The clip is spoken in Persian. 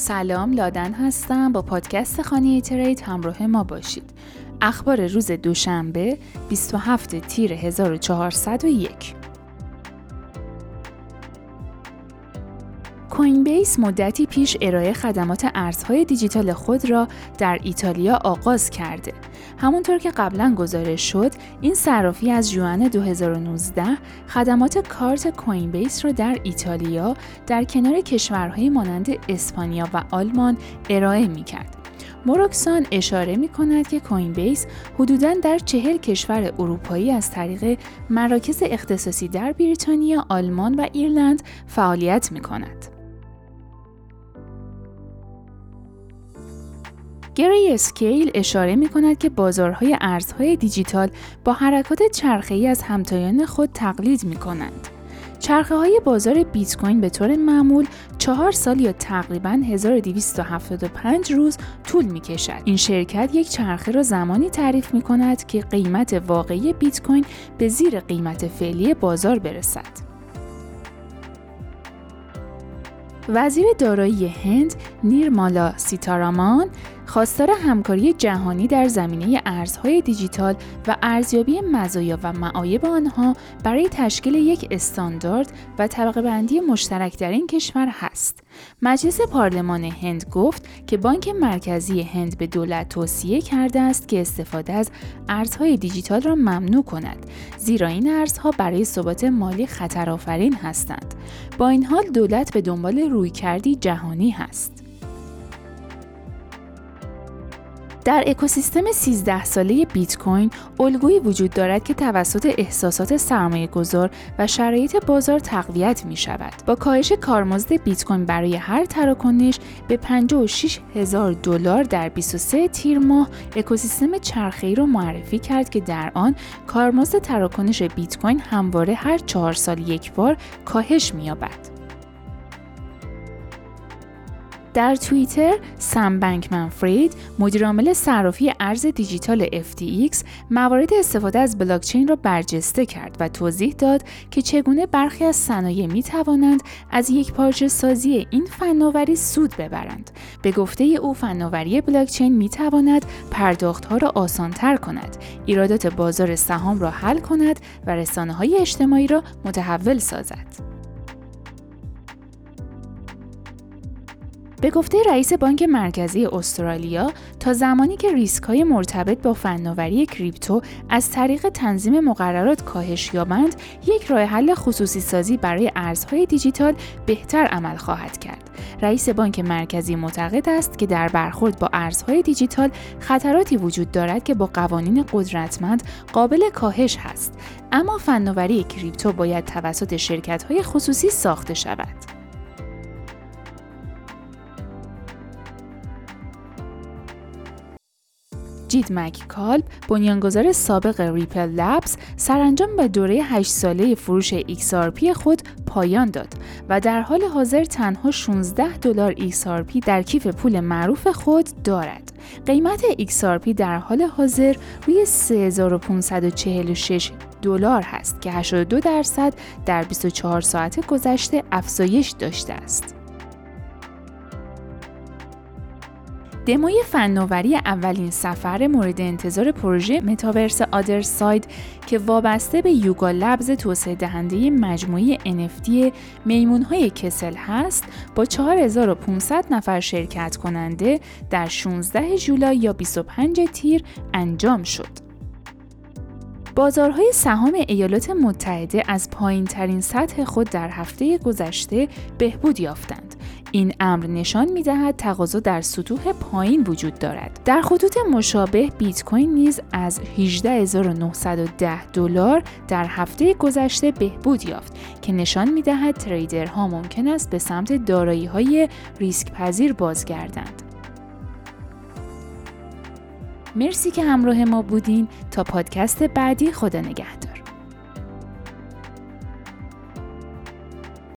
سلام لادن هستم. با پادکست خانه ترید همراه ما باشید. اخبار روز دوشنبه 27 تیر 1401 کوین بیس مدتی پیش ارائه خدمات ارزهای دیجیتال خود را در ایتالیا آغاز کرده. همونطور که قبلا گزارش شد، این صرافی از جوان 2019 خدمات کارت کوین بیس را در ایتالیا در کنار کشورهای مانند اسپانیا و آلمان ارائه می کرد. موروکسان اشاره می کند که کوین بیس حدوداً در چهل کشور اروپایی از طریق مراکز اختصاصی در بریتانیا، آلمان و ایرلند فعالیت می کند. گری اسکیل اشاره می کند که بازارهای ارزهای دیجیتال با حرکات چرخه ای از همتایان خود تقلید می کنند. چرخه های بازار بیت کوین به طور معمول چهار سال یا تقریبا 1275 روز طول می کشد. این شرکت یک چرخه را زمانی تعریف می کند که قیمت واقعی بیت کوین به زیر قیمت فعلی بازار برسد. وزیر دارایی هند نیرمالا سیتارامان خواستار همکاری جهانی در زمینه ارزهای دیجیتال و ارزیابی مزایا و معایب آنها برای تشکیل یک استاندارد و طبقه بندی مشترک در این کشور هست. مجلس پارلمان هند گفت که بانک مرکزی هند به دولت توصیه کرده است که استفاده از ارزهای دیجیتال را ممنوع کند زیرا این ارزها برای ثبات مالی خطرآفرین هستند با این حال دولت به دنبال رویکردی جهانی هست در اکوسیستم 13 ساله بیت کوین الگویی وجود دارد که توسط احساسات سرمایه گذار و شرایط بازار تقویت می شود. با کاهش کارمزد بیت کوین برای هر تراکنش به 56 هزار دلار در 23 تیر ماه اکوسیستم چرخه‌ای را معرفی کرد که در آن کارمزد تراکنش بیت کوین همواره هر چهار سال یک بار کاهش می‌یابد. در توییتر سم بنکمن فرید مدیرعامل صرافی ارز دیجیتال FTX موارد استفاده از بلاکچین را برجسته کرد و توضیح داد که چگونه برخی از صنایع می توانند از یک پارچه سازی این فناوری سود ببرند. به گفته او فناوری بلاکچین می تواند پرداخت ها را آسان تر کند، ایرادات بازار سهام را حل کند و رسانه های اجتماعی را متحول سازد. به گفته رئیس بانک مرکزی استرالیا تا زمانی که ریسک های مرتبط با فناوری کریپتو از طریق تنظیم مقررات کاهش یابند یک راه حل خصوصی سازی برای ارزهای دیجیتال بهتر عمل خواهد کرد. رئیس بانک مرکزی معتقد است که در برخورد با ارزهای دیجیتال خطراتی وجود دارد که با قوانین قدرتمند قابل کاهش هست. اما فناوری کریپتو باید توسط شرکت های خصوصی ساخته شود. جید مک کالب بنیانگذار سابق ریپل لبز سرانجام به دوره 8 ساله فروش XRP خود پایان داد و در حال حاضر تنها 16 دلار XRP در کیف پول معروف خود دارد. قیمت XRP در حال حاضر روی 3546 دلار هست که 82 درصد در 24 ساعت گذشته افزایش داشته است. دموی فناوری اولین سفر مورد انتظار پروژه متاورس آدر ساید که وابسته به یوگا لبز توسعه دهنده مجموعه NFT میمون های کسل هست با 4500 نفر شرکت کننده در 16 جولای یا 25 تیر انجام شد. بازارهای سهام ایالات متحده از پایین ترین سطح خود در هفته گذشته بهبود یافتند. این امر نشان می دهد تقاضا در سطوح پایین وجود دارد. در خطوط مشابه بیت کوین نیز از 18910 دلار در هفته گذشته بهبود یافت که نشان می دهد تریدرها ممکن است به سمت دارایی های ریسک پذیر بازگردند. مرسی که همراه ما بودین تا پادکست بعدی خدا نگهدار